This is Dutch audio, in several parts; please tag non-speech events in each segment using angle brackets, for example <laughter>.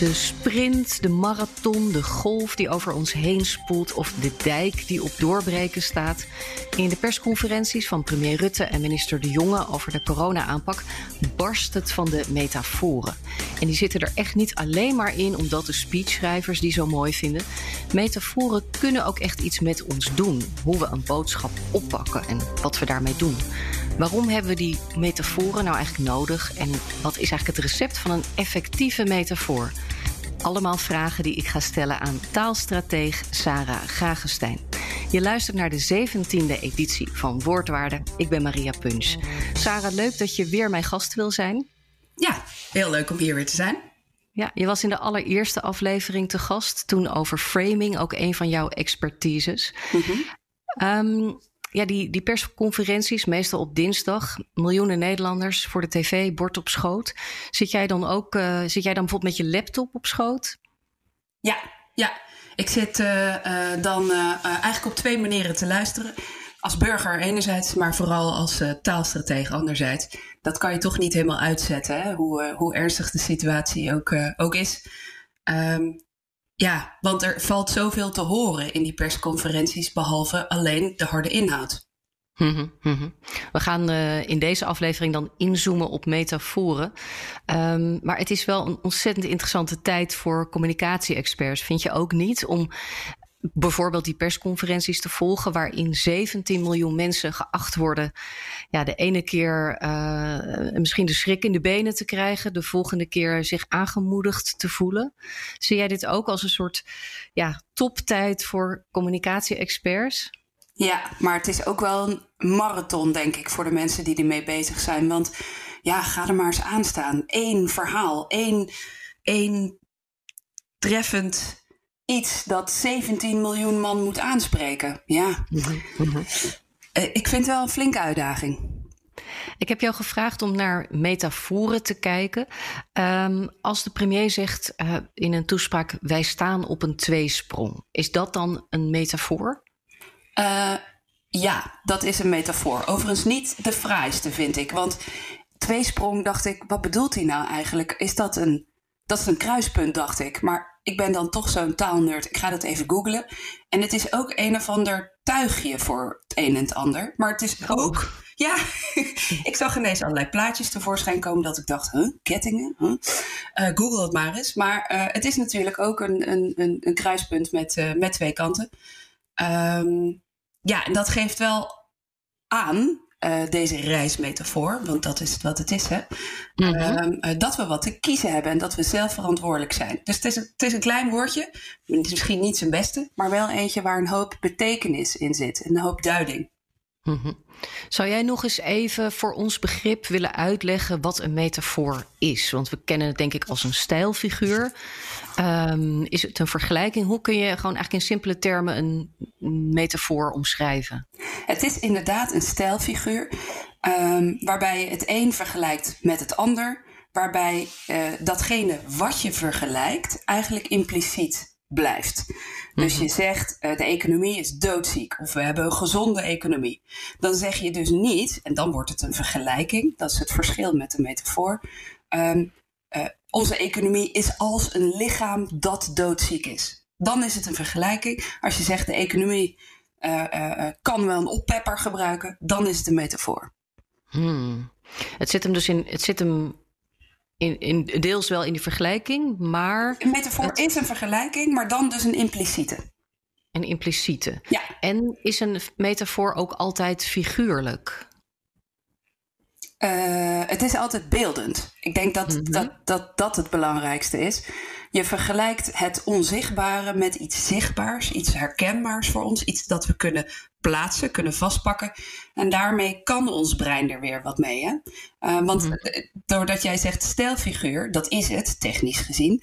De sprint, de marathon, de golf die over ons heen spoelt of de dijk die op doorbreken staat. In de persconferenties van premier Rutte en minister De Jonge over de corona-aanpak barst het van de metaforen. En die zitten er echt niet alleen maar in omdat de speechschrijvers die zo mooi vinden. Metaforen kunnen ook echt iets met ons doen. Hoe we een boodschap oppakken en wat we daarmee doen. Waarom hebben we die metaforen nou eigenlijk nodig? En wat is eigenlijk het recept van een effectieve metafoor? Allemaal vragen die ik ga stellen aan taalstrateeg Sarah Gragenstein. Je luistert naar de 17e editie van Woordwaarde. Ik ben Maria Punch. Sarah, leuk dat je weer mijn gast wil zijn. Ja, heel leuk om hier weer te zijn. Ja, je was in de allereerste aflevering te gast, toen over framing, ook een van jouw expertises. Mm ja, die, die persconferenties, meestal op dinsdag, miljoenen Nederlanders voor de tv, bord op schoot. Zit jij dan ook, uh, zit jij dan bijvoorbeeld met je laptop op schoot? Ja, ja. Ik zit uh, uh, dan eigenlijk op twee manieren te luisteren. Als burger enerzijds, maar vooral als taalstratege anderzijds. Dat kan je toch niet helemaal uitzetten, hè? Hoe, hoe ernstig de situatie ook, ook is. Um, ja, want er valt zoveel te horen in die persconferenties, behalve alleen de harde inhoud. Mm -hmm. We gaan uh, in deze aflevering dan inzoomen op metaforen. Um, maar het is wel een ontzettend interessante tijd voor communicatie-experts. Vind je ook niet? Om bijvoorbeeld die persconferenties te volgen, waarin 17 miljoen mensen geacht worden. Ja, de ene keer uh, misschien de schrik in de benen te krijgen, de volgende keer zich aangemoedigd te voelen. Zie jij dit ook als een soort ja, toptijd voor communicatie-experts? Ja, maar het is ook wel een marathon, denk ik, voor de mensen die ermee bezig zijn. Want ja, ga er maar eens aan staan. Eén verhaal, één, één treffend iets dat 17 miljoen man moet aanspreken. Ja. Ik vind het wel een flinke uitdaging. Ik heb jou gevraagd om naar metaforen te kijken. Um, als de premier zegt uh, in een toespraak: wij staan op een tweesprong, is dat dan een metafoor? Uh, ja, dat is een metafoor. Overigens niet de fraaiste, vind ik. Want tweesprong dacht ik, wat bedoelt hij nou eigenlijk? Is dat een, dat is een kruispunt, dacht ik. Maar ik ben dan toch zo'n taalnerd. Ik ga dat even googlen. En het is ook een of ander tuigje voor het een en het ander. Maar het is ook. Ja, <laughs> ik zag ineens allerlei plaatjes tevoorschijn komen dat ik dacht, huh, kettingen? Huh? Uh, Google het maar eens. Maar uh, het is natuurlijk ook een, een, een, een kruispunt met, uh, met twee kanten. Um, ja, en dat geeft wel aan uh, deze reismetafoor, want dat is wat het is, hè? Mm -hmm. uh, dat we wat te kiezen hebben en dat we zelf verantwoordelijk zijn. Dus het is, een, het is een klein woordje, het is misschien niet zijn beste, maar wel eentje waar een hoop betekenis in zit, een hoop duiding. -hmm. Zou jij nog eens even voor ons begrip willen uitleggen wat een metafoor is? Want we kennen het denk ik als een stijlfiguur. Um, is het een vergelijking? Hoe kun je gewoon eigenlijk in simpele termen een metafoor omschrijven? Het is inderdaad een stijlfiguur um, waarbij je het een vergelijkt met het ander. Waarbij uh, datgene wat je vergelijkt eigenlijk impliciet blijft. Dus je zegt uh, de economie is doodziek of we hebben een gezonde economie. Dan zeg je dus niet, en dan wordt het een vergelijking, dat is het verschil met de metafoor. Um, uh, onze economie is als een lichaam dat doodziek is. Dan is het een vergelijking. Als je zegt de economie uh, kan wel een oppepper gebruiken, dan is het een metafoor. Hmm. Het zit hem dus in, het zit hem in, in, deels wel in die vergelijking, maar. Een metafoor het... is een vergelijking, maar dan dus een impliciete. Een impliciete. Ja. En is een metafoor ook altijd figuurlijk? Uh, het is altijd beeldend. Ik denk dat, mm -hmm. dat, dat dat het belangrijkste is. Je vergelijkt het onzichtbare met iets zichtbaars, iets herkenbaars voor ons, iets dat we kunnen plaatsen, kunnen vastpakken. En daarmee kan ons brein er weer wat mee. Hè? Uh, want mm. doordat jij zegt stijlfiguur, dat is het, technisch gezien.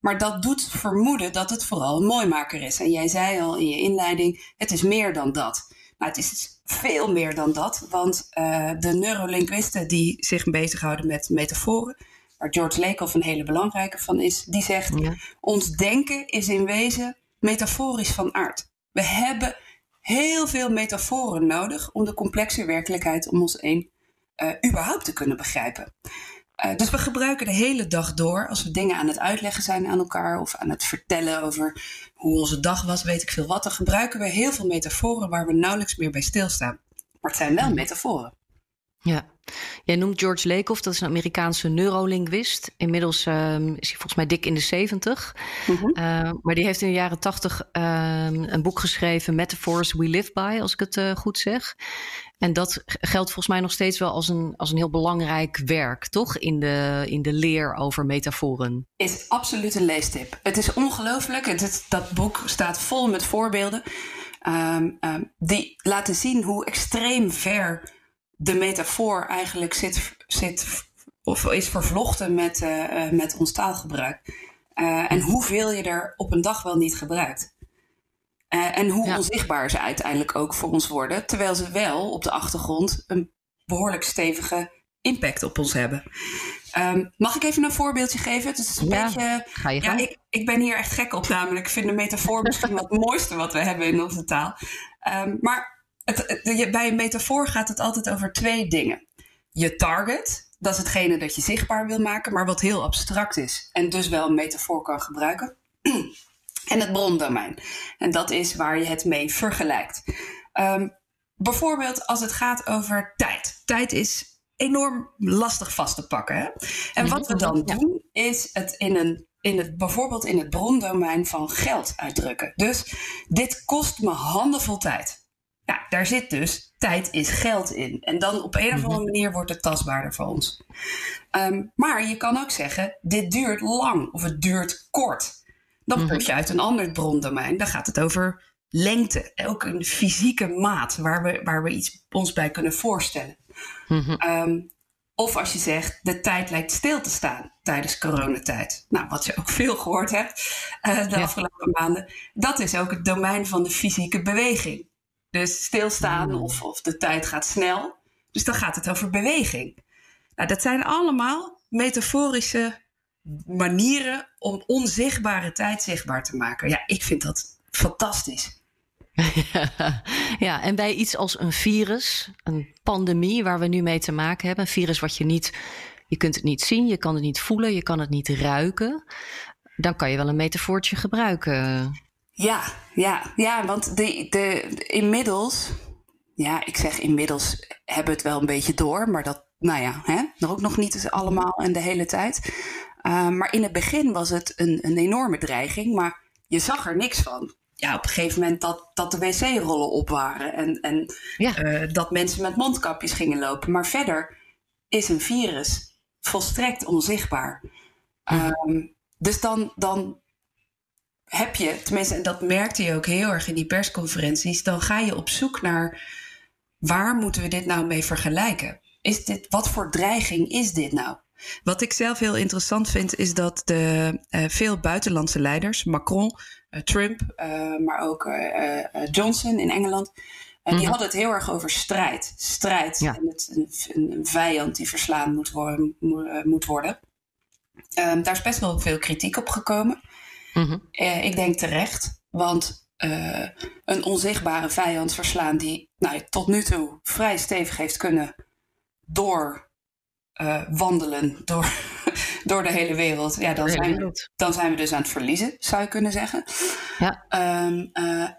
Maar dat doet vermoeden dat het vooral een mooimaker is. En jij zei al in je inleiding, het is meer dan dat. Nou, het is veel meer dan dat. Want uh, de neurolinguisten die zich bezighouden met metaforen, waar George Lakoff een hele belangrijke van is, die zegt: ons denken is in wezen metaforisch van aard. We hebben heel veel metaforen nodig om de complexe werkelijkheid om ons heen uh, überhaupt te kunnen begrijpen. Uh, dus we gebruiken de hele dag door, als we dingen aan het uitleggen zijn aan elkaar of aan het vertellen over hoe onze dag was, weet ik veel wat, dan gebruiken we heel veel metaforen waar we nauwelijks meer bij stilstaan. Maar het zijn wel metaforen. Ja, jij noemt George Lakoff, dat is een Amerikaanse neurolinguist. Inmiddels um, is hij volgens mij dik in de 70. Mm -hmm. uh, maar die heeft in de jaren 80 um, een boek geschreven, Metaphors We Live By, als ik het uh, goed zeg. En dat geldt volgens mij nog steeds wel als een, als een heel belangrijk werk, toch? In de, in de leer over metaforen. Is absoluut een leestip. Het is ongelooflijk. Dat boek staat vol met voorbeelden. Um, um, die laten zien hoe extreem ver de metafoor eigenlijk zit, zit of is vervlochten met, uh, met ons taalgebruik. Uh, en hoeveel je er op een dag wel niet gebruikt. Uh, en hoe onzichtbaar ze uiteindelijk ook voor ons worden. Terwijl ze wel op de achtergrond een behoorlijk stevige impact op ons hebben. Um, mag ik even een voorbeeldje geven? Het is een ja, beetje. Ga je ja, ik, ik, ben hier echt gek op, namelijk. Ik vind de metafoor misschien wat het mooiste wat we hebben in onze taal. Um, maar het, het, bij een metafoor gaat het altijd over twee dingen. Je target, dat is hetgene dat je zichtbaar wil maken, maar wat heel abstract is. En dus wel een metafoor kan gebruiken. <clears throat> en het brondomein. En dat is waar je het mee vergelijkt. Um, bijvoorbeeld als het gaat over tijd. Tijd is enorm lastig vast te pakken. Hè? En wat we dan doen, is het in een in het, bijvoorbeeld in het brondomein van geld uitdrukken. Dus dit kost me handenvol tijd. Nou, daar zit dus tijd is geld in. En dan op een of andere mhm. manier wordt het tastbaarder voor ons. Um, maar je kan ook zeggen, dit duurt lang of het duurt kort. Dan put mhm. je uit een ander brondomein. Dan gaat het over lengte. Ook een fysieke maat waar we, waar we iets ons bij kunnen voorstellen. Um, of als je zegt, de tijd lijkt stil te staan tijdens coronatijd. Nou, wat je ook veel gehoord hebt uh, de afgelopen maanden. Dat is ook het domein van de fysieke beweging. Dus stilstaan mm. of, of de tijd gaat snel. Dus dan gaat het over beweging. Nou, dat zijn allemaal metaforische manieren om onzichtbare tijd zichtbaar te maken. Ja, ik vind dat fantastisch. <laughs> ja, en bij iets als een virus, een pandemie waar we nu mee te maken hebben, een virus wat je niet, je kunt het niet zien, je kan het niet voelen, je kan het niet ruiken, dan kan je wel een metafoortje gebruiken. Ja, ja, ja, want de, de, inmiddels, ja, ik zeg inmiddels hebben we het wel een beetje door, maar dat, nou ja, hè, nog ook nog niet allemaal en de hele tijd. Uh, maar in het begin was het een, een enorme dreiging, maar je zag er niks van. Ja, op een gegeven moment dat, dat de wc-rollen op waren en, en ja. uh, dat mensen met mondkapjes gingen lopen. Maar verder is een virus volstrekt onzichtbaar. Mm. Um, dus dan, dan heb je, tenminste, en dat merkte je ook heel erg in die persconferenties, dan ga je op zoek naar waar moeten we dit nou mee vergelijken? Is dit, wat voor dreiging is dit nou? Wat ik zelf heel interessant vind, is dat de, uh, veel buitenlandse leiders, Macron, uh, Trump, uh, maar ook Johnson in Engeland, die hadden het heel erg over strijd. Strijd ja. en het, een, een, vijand die verslaan moet worden. Moet worden. Um, daar is best wel veel kritiek op gekomen. Mm-hmm. Uh, ik denk terecht, want uh, een onzichtbare vijand verslaan die nou, tot nu toe vrij stevig heeft kunnen door uh, wandelen door, <laughs> door de hele wereld. Ja, dan zijn, we, dan zijn we dus aan het verliezen, zou je kunnen zeggen. Ja. Um,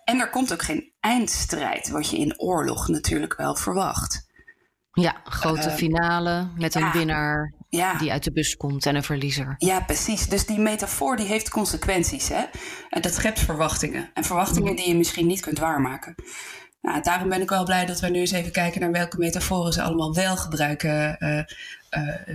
en er komt ook geen eindstrijd, wat je in oorlog natuurlijk wel verwacht. Ja, grote finale met een ja, winnaar ja. die uit de bus komt en een verliezer. Ja, precies. Dus die metafoor die heeft consequenties. Hè? En dat schept verwachtingen. En verwachtingen die je misschien niet kunt waarmaken. Nou, daarom ben ik wel blij dat we nu eens even kijken naar welke metaforen ze allemaal wel gebruiken. Uh,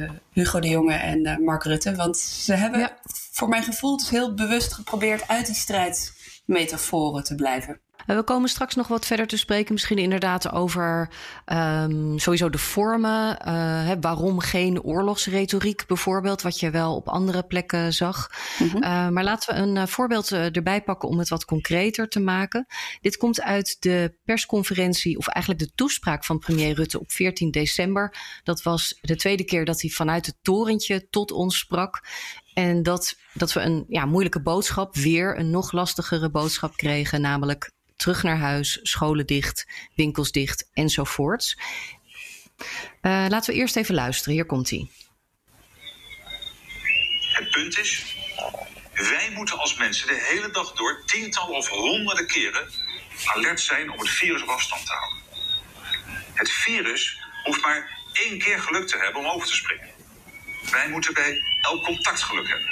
uh, Hugo de Jonge en Mark Rutte. Want ze hebben ja. voor mijn gevoel dus heel bewust geprobeerd uit die strijd metaforen te blijven. We komen straks nog wat verder te spreken. Misschien inderdaad over um, sowieso de vormen. Uh, hè, waarom geen oorlogsretoriek bijvoorbeeld, wat je wel op andere plekken zag. Mm -hmm. uh, maar laten we een uh, voorbeeld erbij pakken om het wat concreter te maken. Dit komt uit de persconferentie, of eigenlijk de toespraak van premier Rutte op 14 december. Dat was de tweede keer dat hij vanuit het torentje tot ons sprak. En dat, dat we een ja, moeilijke boodschap, weer een nog lastigere boodschap kregen, namelijk terug naar huis, scholen dicht, winkels dicht enzovoorts. Uh, laten we eerst even luisteren. Hier komt hij. Het punt is, wij moeten als mensen de hele dag door tientallen of honderden keren alert zijn om het virus op afstand te houden. Het virus hoeft maar één keer geluk te hebben om over te springen. Wij moeten bij elk contact geluk hebben.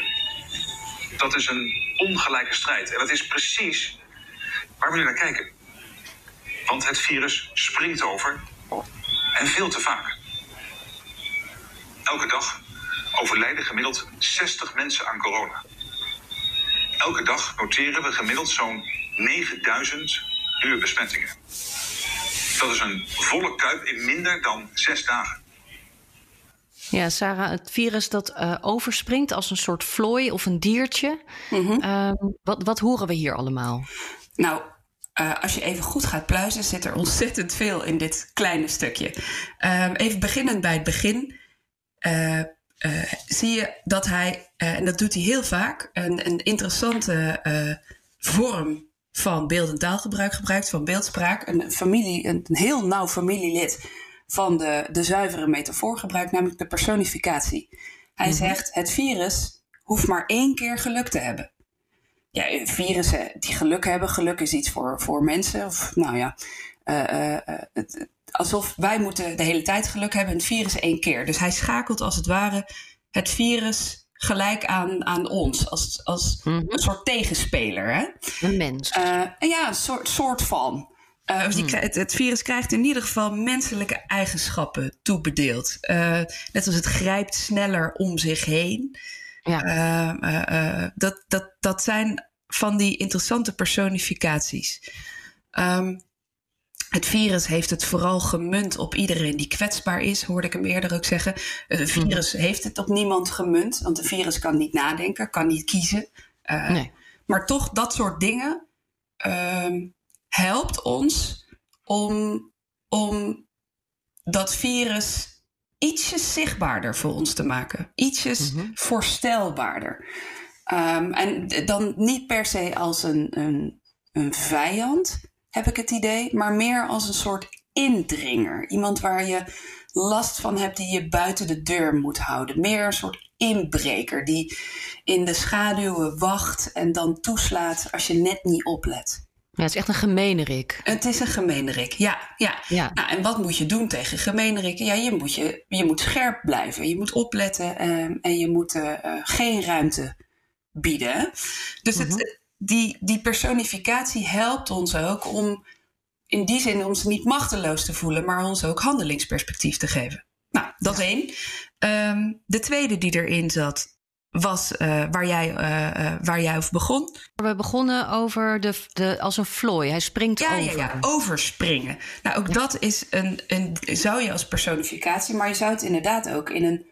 Dat is een ongelijke strijd. En dat is precies waar we nu naar kijken. Want het virus springt over en veel te vaak. Elke dag overlijden gemiddeld 60 mensen aan corona. Elke dag noteren we gemiddeld zo'n 9000 nieuwe besmettingen. Dat is een volle kuip in minder dan zes dagen. Ja, Sarah, het virus dat uh, overspringt als een soort vlooi of een diertje. Mm -hmm. uh, wat, wat horen we hier allemaal? Nou, uh, als je even goed gaat pluizen, zit er ontzettend veel in dit kleine stukje. Ehm, even beginnend bij het begin. Uh, zie je dat hij, en dat doet hij heel vaak, een, een interessante vorm van beeldend taalgebruik gebruikt, van beeldspraak. Een, familie, een, een heel nauw familielid van de, de zuivere metafoor gebruikt, namelijk de personificatie. Hij mm -hmm. zegt: het virus hoeft maar één keer geluk te hebben ja, virussen die geluk hebben. Geluk is iets voor, voor mensen. Of nou ja, uh, uh, het, alsof wij moeten de hele tijd geluk hebben. Een virus één keer. Dus hij schakelt als het ware het virus gelijk aan, aan ons. Als, als mm -hmm. een soort tegenspeler. Hè? Een mens. Uh, ja, een soort, soort van. Uh, dus die, het, het, virus krijgt in ieder geval menselijke eigenschappen toebedeeld. Uh, net als het grijpt sneller om zich heen. Ja. Uh, uh, dat, dat, dat zijn van die interessante personificaties. Um, het virus heeft het vooral gemunt op iedereen die kwetsbaar is, hoorde ik hem eerder ook zeggen. Het virus mm. heeft het op niemand gemunt, want een virus kan niet nadenken, kan niet kiezen. Uh, nee. Maar toch, dat soort dingen um, helpt ons om, om dat virus ietsjes zichtbaarder voor ons te maken. Ietsjes mm-hmm. voorstelbaarder. Um, en dan niet per se als een, een, een vijand, heb ik het idee, maar meer als een soort indringer. Iemand waar je last van hebt die je buiten de deur moet houden. Meer een soort inbreker die in de schaduwen wacht en dan toeslaat als je net niet oplet. Ja, het is echt een gemeenerik. Het is een gemeenerik, ja. ja. ja. Nou, en wat moet je doen tegen gemeenerikken? Ja, je moet, je, je moet scherp blijven. Je moet opletten um, en je moet uh, geen ruimte bieden. Dus het, mm-hmm. die, die personificatie helpt ons ook om in die zin ons niet machteloos te voelen, maar ons ook handelingsperspectief te geven. Nou, dat één. Um, de tweede die erin zat, was uh, waar, jij, uh, uh, waar jij over begon. We begonnen over de, de, als een vlooi. Hij springt ja, over. Ja, ja, overspringen. Nou, ook ja. dat is een, een, zou je als personificatie, maar je zou het inderdaad ook in een,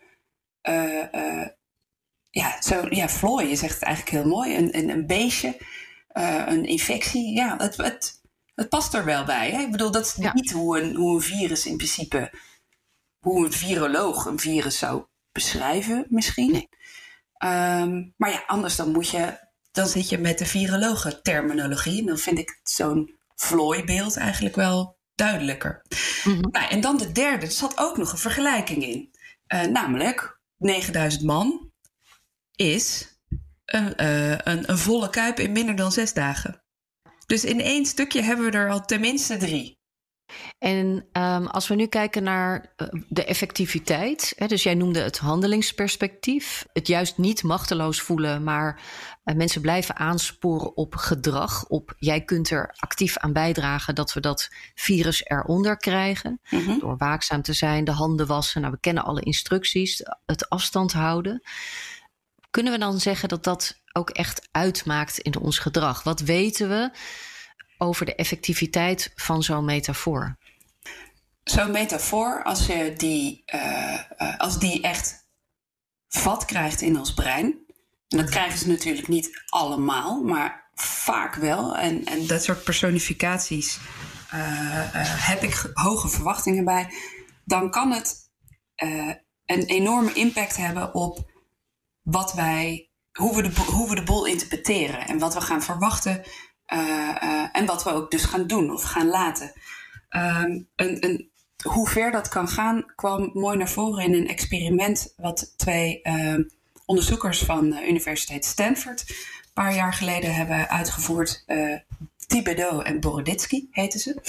ja, zo, ja, vlooi, je zegt het eigenlijk heel mooi. Een, een, een beestje, een infectie. Ja, het, het, het past er wel bij. Hè? Ik bedoel, dat is ja. niet hoe een, hoe een virus in principe, hoe een viroloog een virus zou beschrijven misschien. Nee. Um, maar ja, anders dan moet je, dan zit je met de virologen terminologie. En dan vind ik zo'n vlooibeeld eigenlijk wel duidelijker. Mm-hmm. Nou, en dan de derde, er zat ook nog een vergelijking in. Uh, namelijk, 9000 man is een, uh, een, een volle kuip in minder dan zes dagen. Dus in één stukje hebben we er al tenminste drie. En um, als we nu kijken naar uh, de effectiviteit, hè, dus jij noemde het handelingsperspectief, het juist niet machteloos voelen, maar uh, mensen blijven aansporen op gedrag, op jij kunt er actief aan bijdragen dat we dat virus eronder krijgen, mm-hmm. door waakzaam te zijn, de handen wassen, nou we kennen alle instructies, het afstand houden. Kunnen we dan zeggen dat dat ook echt uitmaakt in ons gedrag? Wat weten we? Over de effectiviteit van zo'n metafoor? Zo'n metafoor, als, je die, uh, uh, als die echt vat krijgt in ons brein. En dat krijgen ze natuurlijk niet allemaal, maar vaak wel. En, en dat soort personificaties uh, heb ik hoge verwachtingen bij. Dan kan het een enorme impact hebben op wat wij, hoe we de, hoe we de boel interpreteren en wat we gaan verwachten en wat we ook dus gaan doen of gaan laten. Um, een, een, hoe ver dat kan gaan kwam mooi naar voren in een experiment wat twee uh, onderzoekers van de Universiteit Stanford een paar jaar geleden hebben uitgevoerd. Thibodeau en Boroditsky heten ze.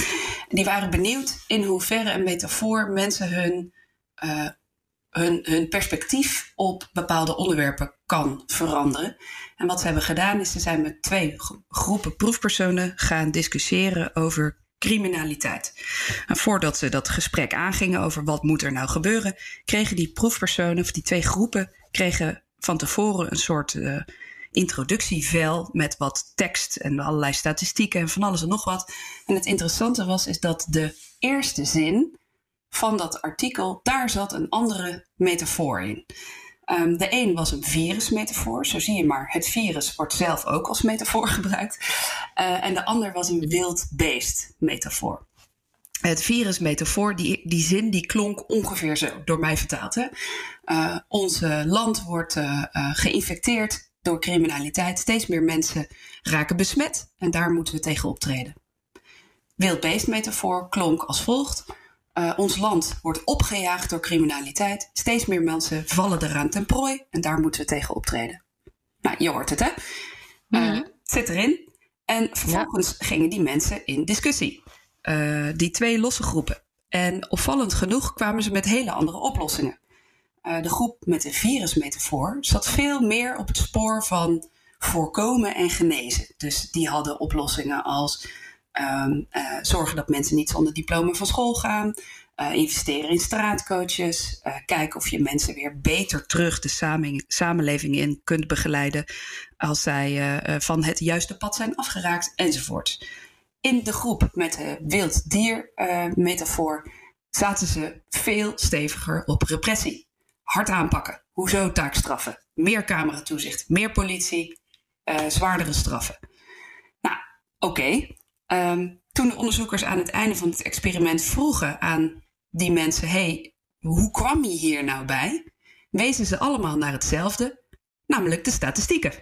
Die waren benieuwd in hoeverre een metafoor mensen hun hun, hun perspectief op bepaalde onderwerpen kan veranderen. En wat ze hebben gedaan is, ze zijn met twee groepen proefpersonen gaan discussiëren over criminaliteit. En voordat ze dat gesprek aangingen over wat moet er nou gebeuren, kregen die proefpersonen, of die twee groepen, kregen van tevoren een soort uh, introductievel met wat tekst en allerlei statistieken en van alles en nog wat. En het interessante was, is dat de eerste zin van dat artikel, daar zat een andere metafoor in. Um, de een was een virusmetafoor, zo zie je maar. Het virus wordt zelf ook als metafoor <laughs> gebruikt. Uh, en de ander was een wild beest metafoor. Het virusmetafoor, die, die zin die klonk ongeveer zo, door mij vertaald. Hè? Uh, ons land wordt uh, geïnfecteerd door criminaliteit. Steeds meer mensen raken besmet en daar moeten we tegen optreden. Wild metafoor klonk als volgt. Uh, ons land wordt opgejaagd door criminaliteit. Steeds meer mensen vallen eraan ten prooi. En daar moeten we tegen optreden. Nou, je hoort het, hè? Mm -hmm. uh, zit erin. En vervolgens ja. gingen die mensen in discussie. Uh, die twee losse groepen. En opvallend genoeg kwamen ze met hele andere oplossingen. de groep met de virusmetafoor zat veel meer op het spoor van voorkomen en genezen. Dus die hadden oplossingen als Um, uh, zorgen dat mensen niet zonder diploma van school gaan. Uh, investeren in straatcoaches. Uh, kijken of je mensen weer beter terug de samen, samenleving in kunt begeleiden. Als zij van het juiste pad zijn afgeraakt enzovoort. In de groep met de wild dier metafoor zaten ze veel steviger op repressie. Hard aanpakken. Hoezo taakstraffen? Meer cameratoezicht, meer politie, zwaardere straffen. Nou, oké. Um, toen de onderzoekers aan het einde van het experiment vroegen aan die mensen: hey, hoe kwam je hier nou bij? wezen ze allemaal naar hetzelfde, namelijk de statistieken.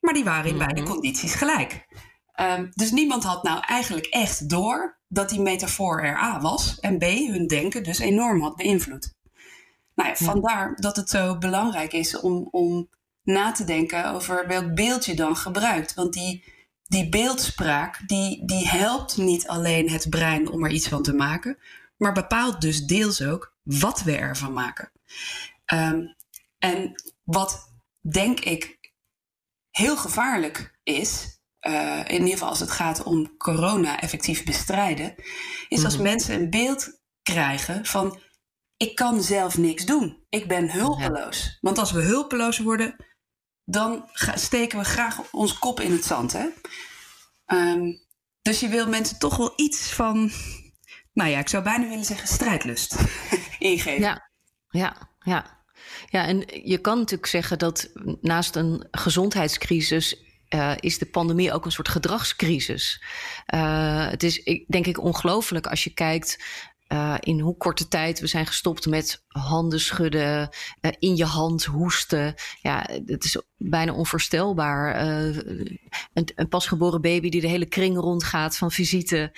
Maar die waren in beide Mhm. condities gelijk. Um, dus niemand had nou eigenlijk echt door dat die metafoor er A was en B hun denken dus enorm had beïnvloed. Nou Ja. vandaar dat het zo belangrijk is om, om na te denken over welk beeld je dan gebruikt. Want die, die beeldspraak die, die helpt niet alleen het brein om er iets van te maken, maar bepaalt dus deels ook wat we ervan maken. Um, en wat denk ik heel gevaarlijk is, uh, in ieder geval als het gaat om corona effectief bestrijden, is als Mhm. mensen een beeld krijgen van ik kan zelf niks doen. Ik ben hulpeloos. Want als we hulpeloos worden, dan steken we graag ons kop in het zand. Hè? Um, dus je wil mensen toch wel iets van, nou ja, ik zou bijna willen zeggen strijdlust <laughs> ingeven. Ja, ja, ja. Ja, en je kan natuurlijk zeggen dat naast een gezondheidscrisis uh, is de pandemie ook een soort gedragscrisis. Uh, het is, denk ik, ongelooflijk als je kijkt uh, in hoe korte tijd we zijn gestopt met handen schudden, uh, in je hand hoesten. Ja, het is bijna onvoorstelbaar. Uh, een, een, pasgeboren baby die de hele kring rondgaat van visite.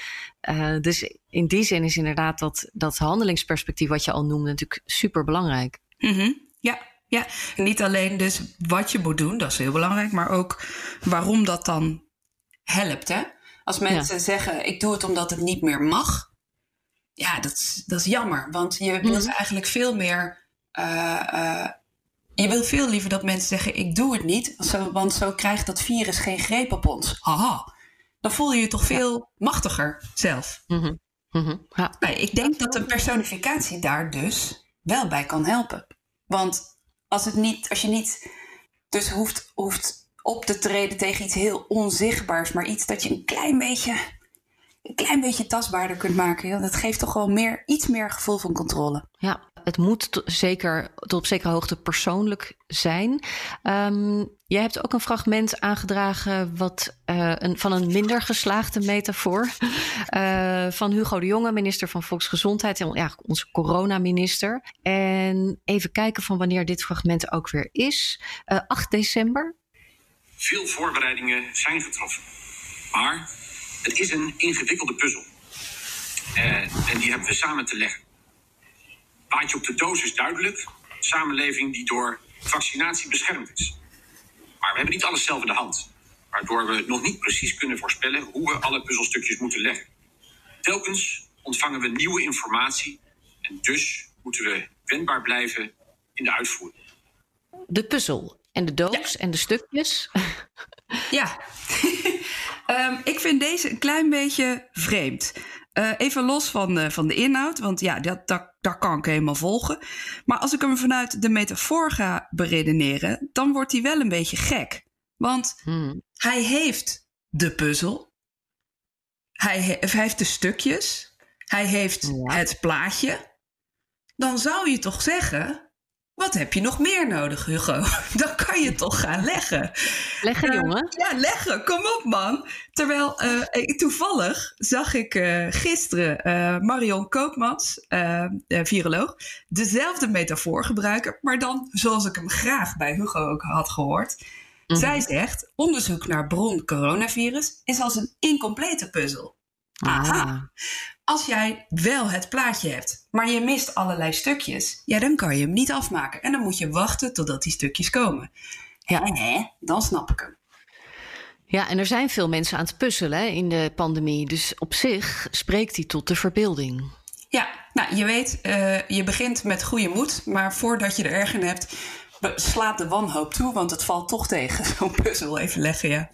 dus in die zin is inderdaad dat, dat handelingsperspectief wat je al noemde natuurlijk super belangrijk. Mm -hmm. Ja, ja, niet alleen dus wat je moet doen, dat is heel belangrijk, maar ook waarom dat dan helpt. Hè? Als mensen ja. zeggen, ik doe het omdat het niet meer mag, ja, dat is, dat is jammer. Want je wilt mm. eigenlijk veel meer. Uh, uh, je wilt veel liever dat mensen zeggen: Ik doe het niet, zo, want zo krijgt dat virus geen greep op ons. Haha. Dan voel je je toch veel ja. machtiger zelf. Mm -hmm. Mm -hmm. Ja. Nee, ik denk dat een personificatie daar dus wel bij kan helpen. Want als, het niet, als je niet dus hoeft, hoeft op te treden tegen iets heel onzichtbaars, maar iets dat je een klein beetje, een klein beetje tastbaarder kunt maken. Dat geeft toch wel meer, iets meer gevoel van controle. Ja, het moet zeker tot op zekere hoogte persoonlijk zijn. Um, jij hebt ook een fragment aangedragen wat, uh, een, van een minder geslaagde metafoor. Uh, <laughs> van Hugo de Jonge, minister van Volksgezondheid. Ja, onze coronaminister. En even kijken van wanneer dit fragment ook weer is. Uh, 8 december. Veel voorbereidingen zijn getroffen. Maar het is een ingewikkelde puzzel. Uh, en die hebben we samen te leggen. Paadje op de doos is duidelijk. Samenleving die door vaccinatie beschermd is. Maar we hebben niet alles zelf in de hand. Waardoor we nog niet precies kunnen voorspellen hoe we alle puzzelstukjes moeten leggen. Telkens ontvangen we nieuwe informatie. En dus moeten we wendbaar blijven in de uitvoering. De puzzel en de doos ja. en de stukjes. Ja, <laughs> um, ik vind deze een klein beetje vreemd. Uh, even los van, uh, van de inhoud, want ja, dat, dat, dat kan ik helemaal volgen. Maar als ik hem vanuit de metafoor ga beredeneren, dan wordt hij wel een beetje gek. Want hmm. hij heeft de puzzel, hij, he hij, heeft de stukjes, hij heeft ja. het plaatje. Dan zou je toch zeggen, wat heb je nog meer nodig, Hugo? <laughs> Dan kan je toch gaan leggen. Leggen, uh, jongen. Ja, leggen. Kom op, man. Terwijl uh, ik, toevallig zag ik uh, gisteren Marion Koopmans, viroloog, dezelfde metafoor gebruiken, maar dan zoals ik hem graag bij Hugo ook had gehoord. Mm -hmm. Zij zegt: onderzoek naar bron coronavirus is als een incomplete puzzel. Aha. Ah. Als jij wel het plaatje hebt, maar je mist allerlei stukjes, ja, dan kan je hem niet afmaken. En dan moet je wachten totdat die stukjes komen. Ja, nee, dan snap ik hem. Ja, en er zijn veel mensen aan het puzzelen hè, in de pandemie. Dus op zich spreekt hij tot de verbeelding. Ja, nou, je weet, uh, je begint met goede moed. Maar voordat je er erg in hebt, slaat de wanhoop toe. Want het valt toch tegen, <laughs> zo'n puzzel even leggen, ja.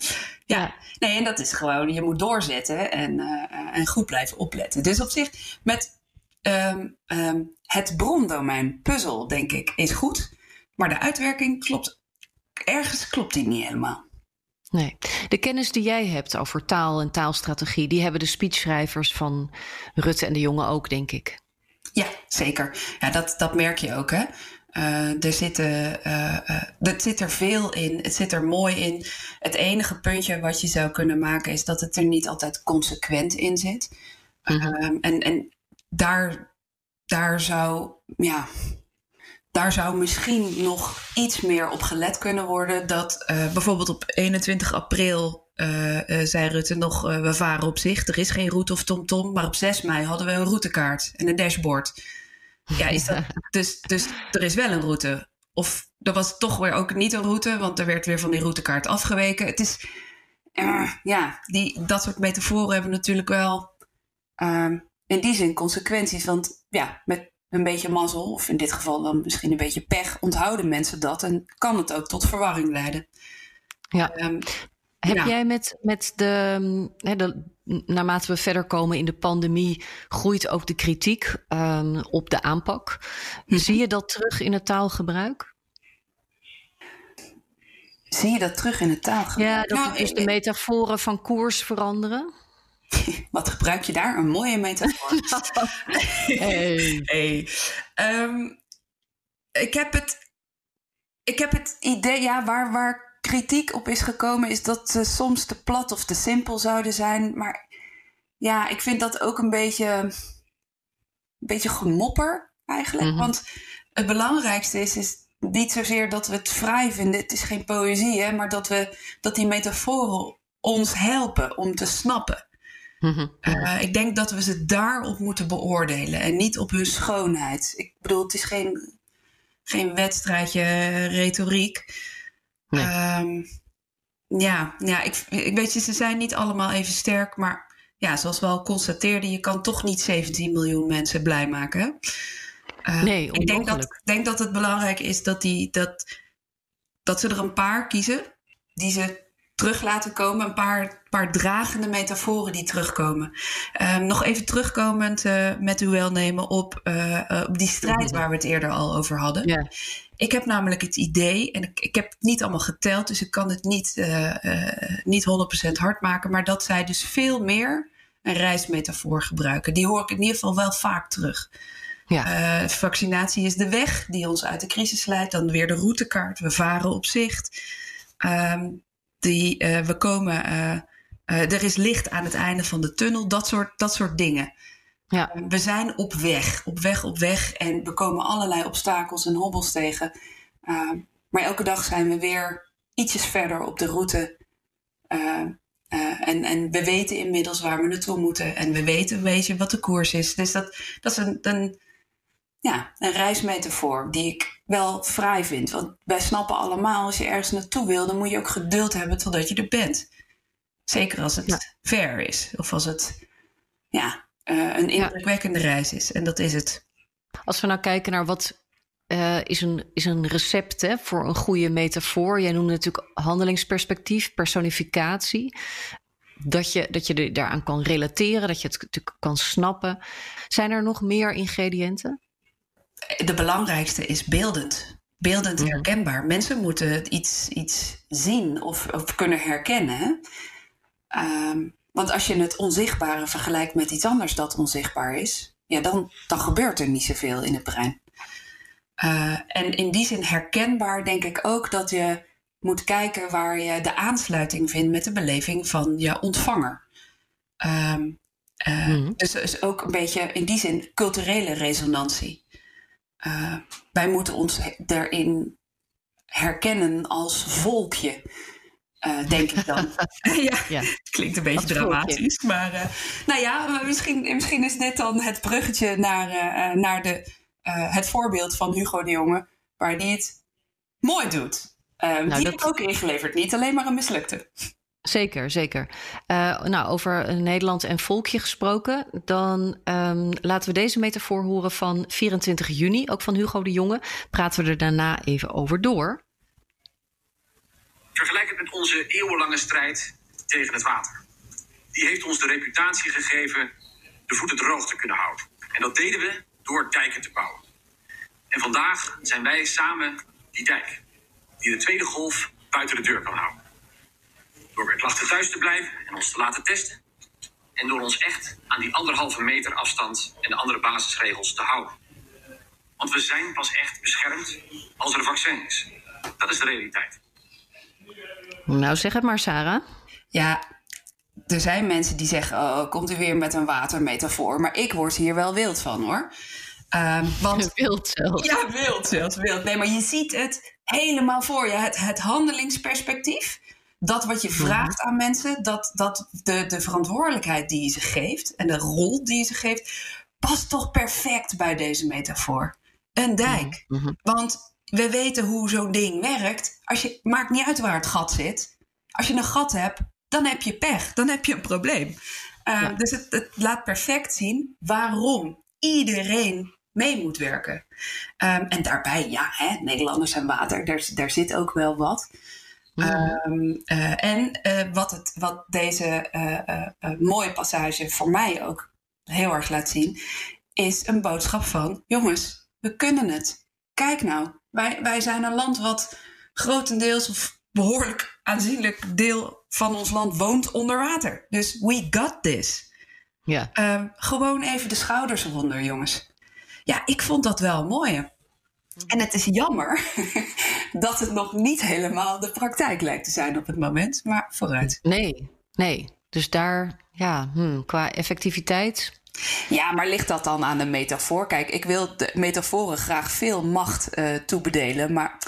Ja, nee, en dat is gewoon, je moet doorzetten en, uh, en goed blijven opletten. Dus op zich, met um, um, het brondomein puzzel, denk ik, is goed. Maar de uitwerking klopt, ergens klopt die niet helemaal. Nee, de kennis die jij hebt over taal en taalstrategie, die hebben de speechschrijvers van Rutte en de Jonge ook, denk ik. Ja, zeker. Ja, dat, dat merk je ook, hè. Uh, er, zitten, uh, uh, zit er veel in. Het zit er mooi in. Het enige puntje wat je zou kunnen maken is dat het er niet altijd consequent in zit. Mm-hmm. en, en daar, daar zou, ja, daar zou misschien nog iets meer op gelet kunnen worden. Dat bijvoorbeeld op 21 april zei Rutte nog: we varen op zich. Er is geen route of tomtom. -tom, maar op 6 mei hadden we een routekaart en een dashboard. Ja, is dat, dus, dus er is wel een route. Of er was toch weer ook niet een route, want er werd weer van die routekaart afgeweken. Het is, uh, ja, die, dat soort metaforen hebben natuurlijk wel uh, in die zin consequenties. Want ja, met een beetje mazzel, of in dit geval dan misschien een beetje pech, onthouden mensen dat en kan het ook tot verwarring leiden. Ja. Um, heb ja. jij met, met de, de, naarmate we verder komen in de pandemie, groeit ook de kritiek um, op de aanpak. Mm-hmm. Zie je dat terug in het taalgebruik? Zie je dat terug in het taalgebruik? Ja, dat nou, dus de metaforen van koers veranderen. <laughs> Wat gebruik je daar? Een mooie metafoor. <laughs> <laughs> hey. hey. Um, ik heb het. Ik heb het idee, ja, waar, waar kritiek op is gekomen, is dat ze soms te plat of te simpel zouden zijn. Maar ja, ik vind dat ook een beetje, een beetje gemopper eigenlijk. Mm -hmm. Want het belangrijkste is, is niet zozeer dat we het vrij vinden. Het is geen poëzie, hè, maar dat, we, dat die metaforen ons helpen om te snappen. Mm -hmm. uh, ik denk dat we ze daarop moeten beoordelen en niet op hun schoonheid. Ik bedoel, het is geen, geen wedstrijdje retoriek. Nee. Um, ja, ja ik, ik weet je, ze zijn niet allemaal even sterk, maar ja, zoals we al constateerden, je kan toch niet 17 miljoen mensen blij maken. Uh, nee, ik denk dat, denk dat het belangrijk is dat, die, dat, dat ze er een paar kiezen die ze terug laten komen. Een paar paar dragende metaforen die terugkomen. Ehm, nog even terugkomend uh, met uw welnemen op, uh, op die strijd waar we het eerder al over hadden. Ja. Ik heb namelijk het idee, en ik, ik heb het niet allemaal geteld, dus ik kan het niet, niet 100% hard maken, maar dat zij dus veel meer een reismetafoor gebruiken. Die hoor ik in ieder geval wel vaak terug. Ja. vaccinatie is de weg die ons uit de crisis leidt. Dan weer de routekaart. We varen op zicht. Ehm, die, we komen uh, er is licht aan het einde van de tunnel, dat soort, dat soort dingen. Ja. Uh, we zijn op weg, op weg, op weg. En we komen allerlei obstakels en hobbels tegen. Uh, maar elke dag zijn we weer ietsjes verder op de route. en, en we weten inmiddels waar we naartoe moeten. En we weten een beetje wat de koers is. Dus dat, dat is een, een, ja, een reismetafoor die ik wel fraai vind. Want wij snappen allemaal, als je ergens naartoe wil, dan moet je ook geduld hebben totdat je er bent. Zeker als het ja. ver is. Of als het ja, uh, een indrukwekkende ja. reis is. En dat is het. Als we nou kijken naar wat uh, is, een, is een recept hè, voor een goede metafoor. Jij noemde natuurlijk handelingsperspectief, personificatie. Dat je, dat je daaraan kan relateren, dat je het natuurlijk kan snappen. Zijn er nog meer ingrediënten? De belangrijkste is beeldend. Beeldend mhm. herkenbaar. Mensen moeten iets, iets zien of, of kunnen herkennen. Um, want als je het onzichtbare vergelijkt met iets anders dat onzichtbaar is, ja, dan, dan gebeurt er niet zoveel in het brein. Uh, en in die zin herkenbaar denk ik ook dat je moet kijken waar je de aansluiting vindt met de beleving van je ontvanger. Um, uh, mm. Dus is ook een beetje in die zin culturele resonantie. Uh, wij moeten ons daarin herkennen als volkje. Uh, denk ik dan. <laughs> ja, ja, klinkt een beetje dramatisch. Maar uh, nou ja, misschien, misschien is dit dan het bruggetje naar, uh, naar de, het voorbeeld van Hugo de Jonge, waar die het mooi doet. Nou, die dat... heb ik ook ingeleverd, niet alleen maar een mislukte. Zeker, zeker. nou, over Nederland en volkje gesproken, dan um, laten we deze metafoor horen van 24 juni, ook van Hugo de Jonge. Praten we er daarna even over door. Vergelijk het met onze eeuwenlange strijd tegen het water. Die heeft ons de reputatie gegeven de voeten droog te kunnen houden. En dat deden we door dijken te bouwen. En vandaag zijn wij samen die dijk, die de tweede golf buiten de deur kan houden. Door bij klachten thuis te blijven en ons te laten testen. En door ons echt aan die anderhalve meter afstand en de andere basisregels te houden. Want we zijn pas echt beschermd als er een vaccin is. Dat is de realiteit. Nou, zeg het maar, Sarah. Ja, er zijn mensen die zeggen: Oh, komt u weer met een watermetafoor? Maar ik word hier wel wild van hoor. Um, want, <laughs> wild zelfs. Ja, wild zelfs. Wild. Nee, maar je ziet het helemaal voor je. Het, het handelingsperspectief. Dat wat je mhm. vraagt aan mensen, dat, dat de, de verantwoordelijkheid die je ze geeft en de rol die je ze geeft, past toch perfect bij deze metafoor. Een dijk. Mm -hmm. Want we weten hoe zo'n ding werkt. Als je, maakt niet uit waar het gat zit. Als je een gat hebt, dan heb je pech. Dan heb je een probleem. Uh, Dus het, het, laat perfect zien waarom iedereen mee moet werken. Um, en daarbij, ja, hè, Nederlanders en water, daar, daar zit ook wel wat. Um, uh, en uh, wat, het, wat deze mooie passage voor mij ook heel erg laat zien, is een boodschap van: jongens, we kunnen het. Kijk nou, wij, wij zijn een land wat grotendeels of behoorlijk aanzienlijk deel van ons land woont onder water. Dus we got this. Ja. Uh, gewoon even de schouders eronder, jongens. Ja, ik vond dat wel mooi. En het is jammer <laughs> dat het nog niet helemaal de praktijk lijkt te zijn op het moment. Maar vooruit. Nee, nee. Dus daar, ja, hmm, qua effectiviteit ja, maar ligt dat dan aan de metafoor? Kijk, ik wil de metaforen graag veel macht uh, toebedelen. Maar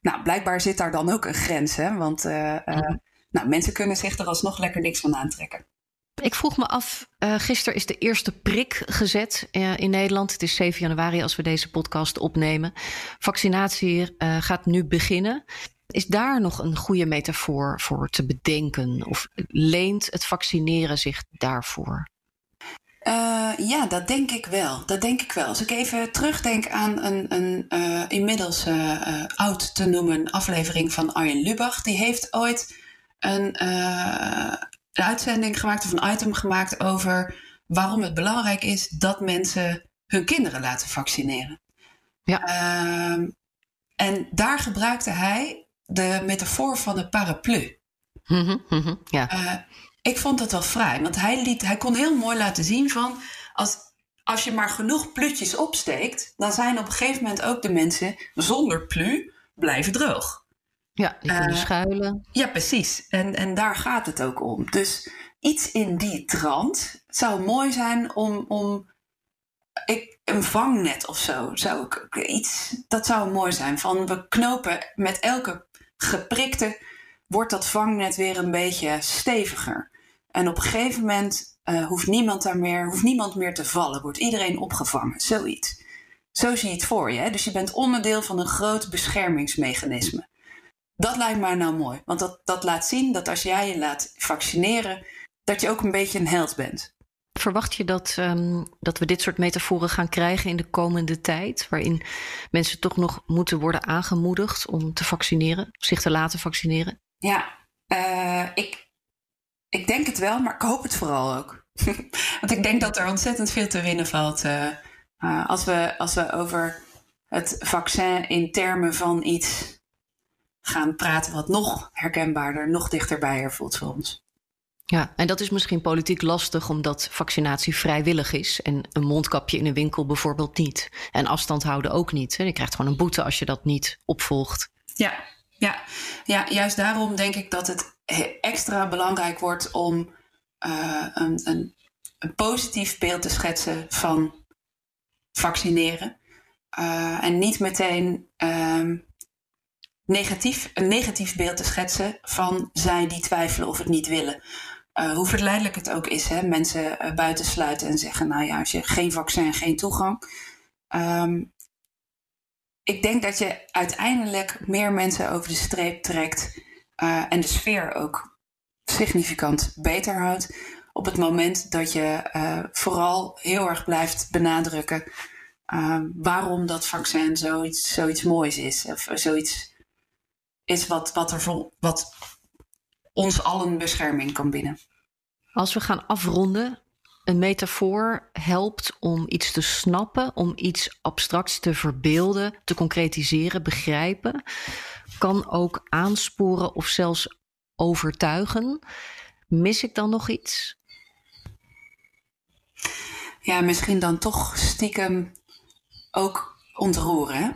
nou, blijkbaar zit daar dan ook een grens. Hè? Want uh, uh, nou, mensen kunnen zich er alsnog lekker niks van aantrekken. Ik vroeg me af, uh, gisteren is de eerste prik gezet uh, in Nederland. Het is 7 januari als we deze podcast opnemen. Vaccinatie uh, gaat nu beginnen. Is daar nog een goede metafoor voor te bedenken? Of leent het vaccineren zich daarvoor? Uh, ja, dat denk ik wel. Dat denk ik wel. Als ik even terugdenk aan een, een uh, inmiddels uh, oud te noemen aflevering van Arjen Lubach. Die heeft ooit een, uitzending gemaakt of een item gemaakt over waarom het belangrijk is dat mensen hun kinderen laten vaccineren. Ja. Ehm, en daar gebruikte hij de metafoor van de paraplu. Mhm, mhm, ja. Ik vond dat wel fraai, want hij, liet, hij kon heel mooi laten zien van als, als je maar genoeg plutjes opsteekt, dan zijn op een gegeven moment ook de mensen zonder plu blijven droog. Ja, die kunnen Uh, schuilen. Ja, precies. En, en daar gaat het ook om. Dus iets in die trant zou mooi zijn om, om ik, een vangnet of zo. Zou ik, iets, dat zou mooi zijn. Van we knopen met elke geprikte, wordt dat vangnet weer een beetje steviger. En op een gegeven moment uh, hoeft, niemand daar meer, hoeft niemand meer te vallen. Wordt iedereen opgevangen. Zoiets. Zo zie je het voor je. Hè? Dus je bent onderdeel van een groot beschermingsmechanisme. Dat lijkt mij nou mooi. Want dat, dat laat zien dat als jij je laat vaccineren, dat je ook een beetje een held bent. Verwacht je dat, um, dat we dit soort metaforen gaan krijgen in de komende tijd? Waarin mensen toch nog moeten worden aangemoedigd om te vaccineren, zich te laten vaccineren? Ja, uh, ik, ik denk het wel, maar ik hoop het vooral ook. <laughs> Want ik denk dat er ontzettend veel te winnen valt. Uh, uh, als, we, als we over het vaccin in termen van iets gaan praten wat nog herkenbaarder, nog dichterbij voelt voor ons. Ja, en dat is misschien politiek lastig omdat vaccinatie vrijwillig is en een mondkapje in een winkel bijvoorbeeld niet. En afstand houden ook niet. Je krijgt gewoon een boete als je dat niet opvolgt. Ja, ja, ja juist daarom denk ik dat het extra belangrijk wordt om uh, een, een, een, positief beeld te schetsen van vaccineren. Uh, en niet meteen uh, negatief, een negatief beeld te schetsen van zij die twijfelen of het niet willen. Uh, hoe verleidelijk het ook is, hè? mensen uh, buitensluiten en zeggen: Nou ja, als je geen vaccin, geen toegang. Um, ik denk dat je uiteindelijk meer mensen over de streep trekt uh, en de sfeer ook significant beter houdt. Op het moment dat je vooral heel erg blijft benadrukken waarom dat vaccin zoiets, zoiets moois is. Of zoiets is wat, wat, er vol, wat ons allen bescherming kan bieden. Als we gaan afronden, een metafoor helpt om iets te snappen, om iets abstracts te verbeelden, te concretiseren, begrijpen, kan ook aansporen of zelfs overtuigen. Mis ik dan nog iets? Ja, misschien dan toch stiekem ook ontroeren. Hè?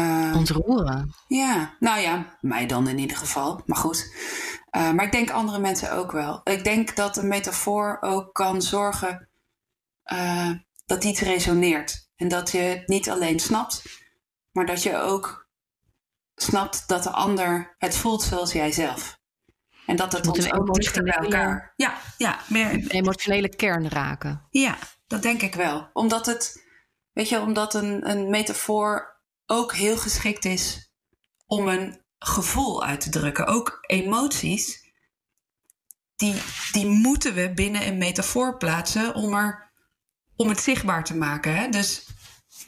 Uh, ontroeren? Ja, nou ja, mij dan in ieder geval. Maar goed. Uh, maar ik denk andere mensen ook wel. Ik denk dat een metafoor ook kan zorgen uh, dat iets resoneert. En dat je het niet alleen snapt, maar dat je ook snapt dat de ander het voelt zoals jij zelf. En dat het ons ook dichter bij elkaar. Ja, ja, meer een emotionele kern raken. Ja, dat denk ik wel. Omdat het, weet je, omdat een, een metafoor ook heel geschikt is om een gevoel uit te drukken. Ook emoties, die, die moeten we binnen een metafoor plaatsen om, er, om het zichtbaar te maken. Hè? Dus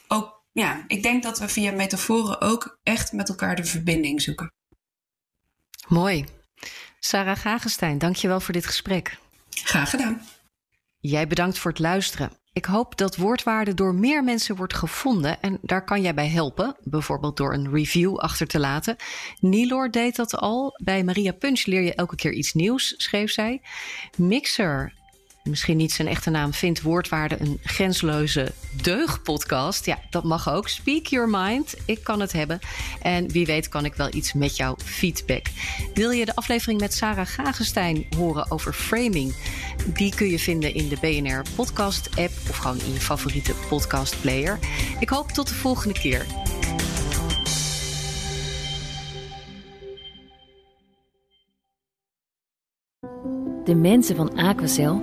ook, ja, ik denk dat we via metaforen ook echt met elkaar de verbinding zoeken. Mooi. Sarah Gagenstein, dankjewel voor dit gesprek. Graag gedaan. Jij bedankt voor het luisteren. Ik hoop dat woordwaarde door meer mensen wordt gevonden en daar kan jij bij helpen, bijvoorbeeld door een review achter te laten. Nilor deed dat al. Bij Maria Punch leer je elke keer iets nieuws, schreef zij. Mixer misschien niet zijn echte naam, vindt Woordwaarde een grensloze deugdpodcast. Ja, dat mag ook. Speak your mind. Ik kan het hebben. En wie weet kan ik wel iets met jouw feedback. Wil je de aflevering met Sarah Gagenstein horen over framing? Die kun je vinden in de BNR podcast app of gewoon in je favoriete podcast player. Ik hoop tot de volgende keer. De mensen van Aquacel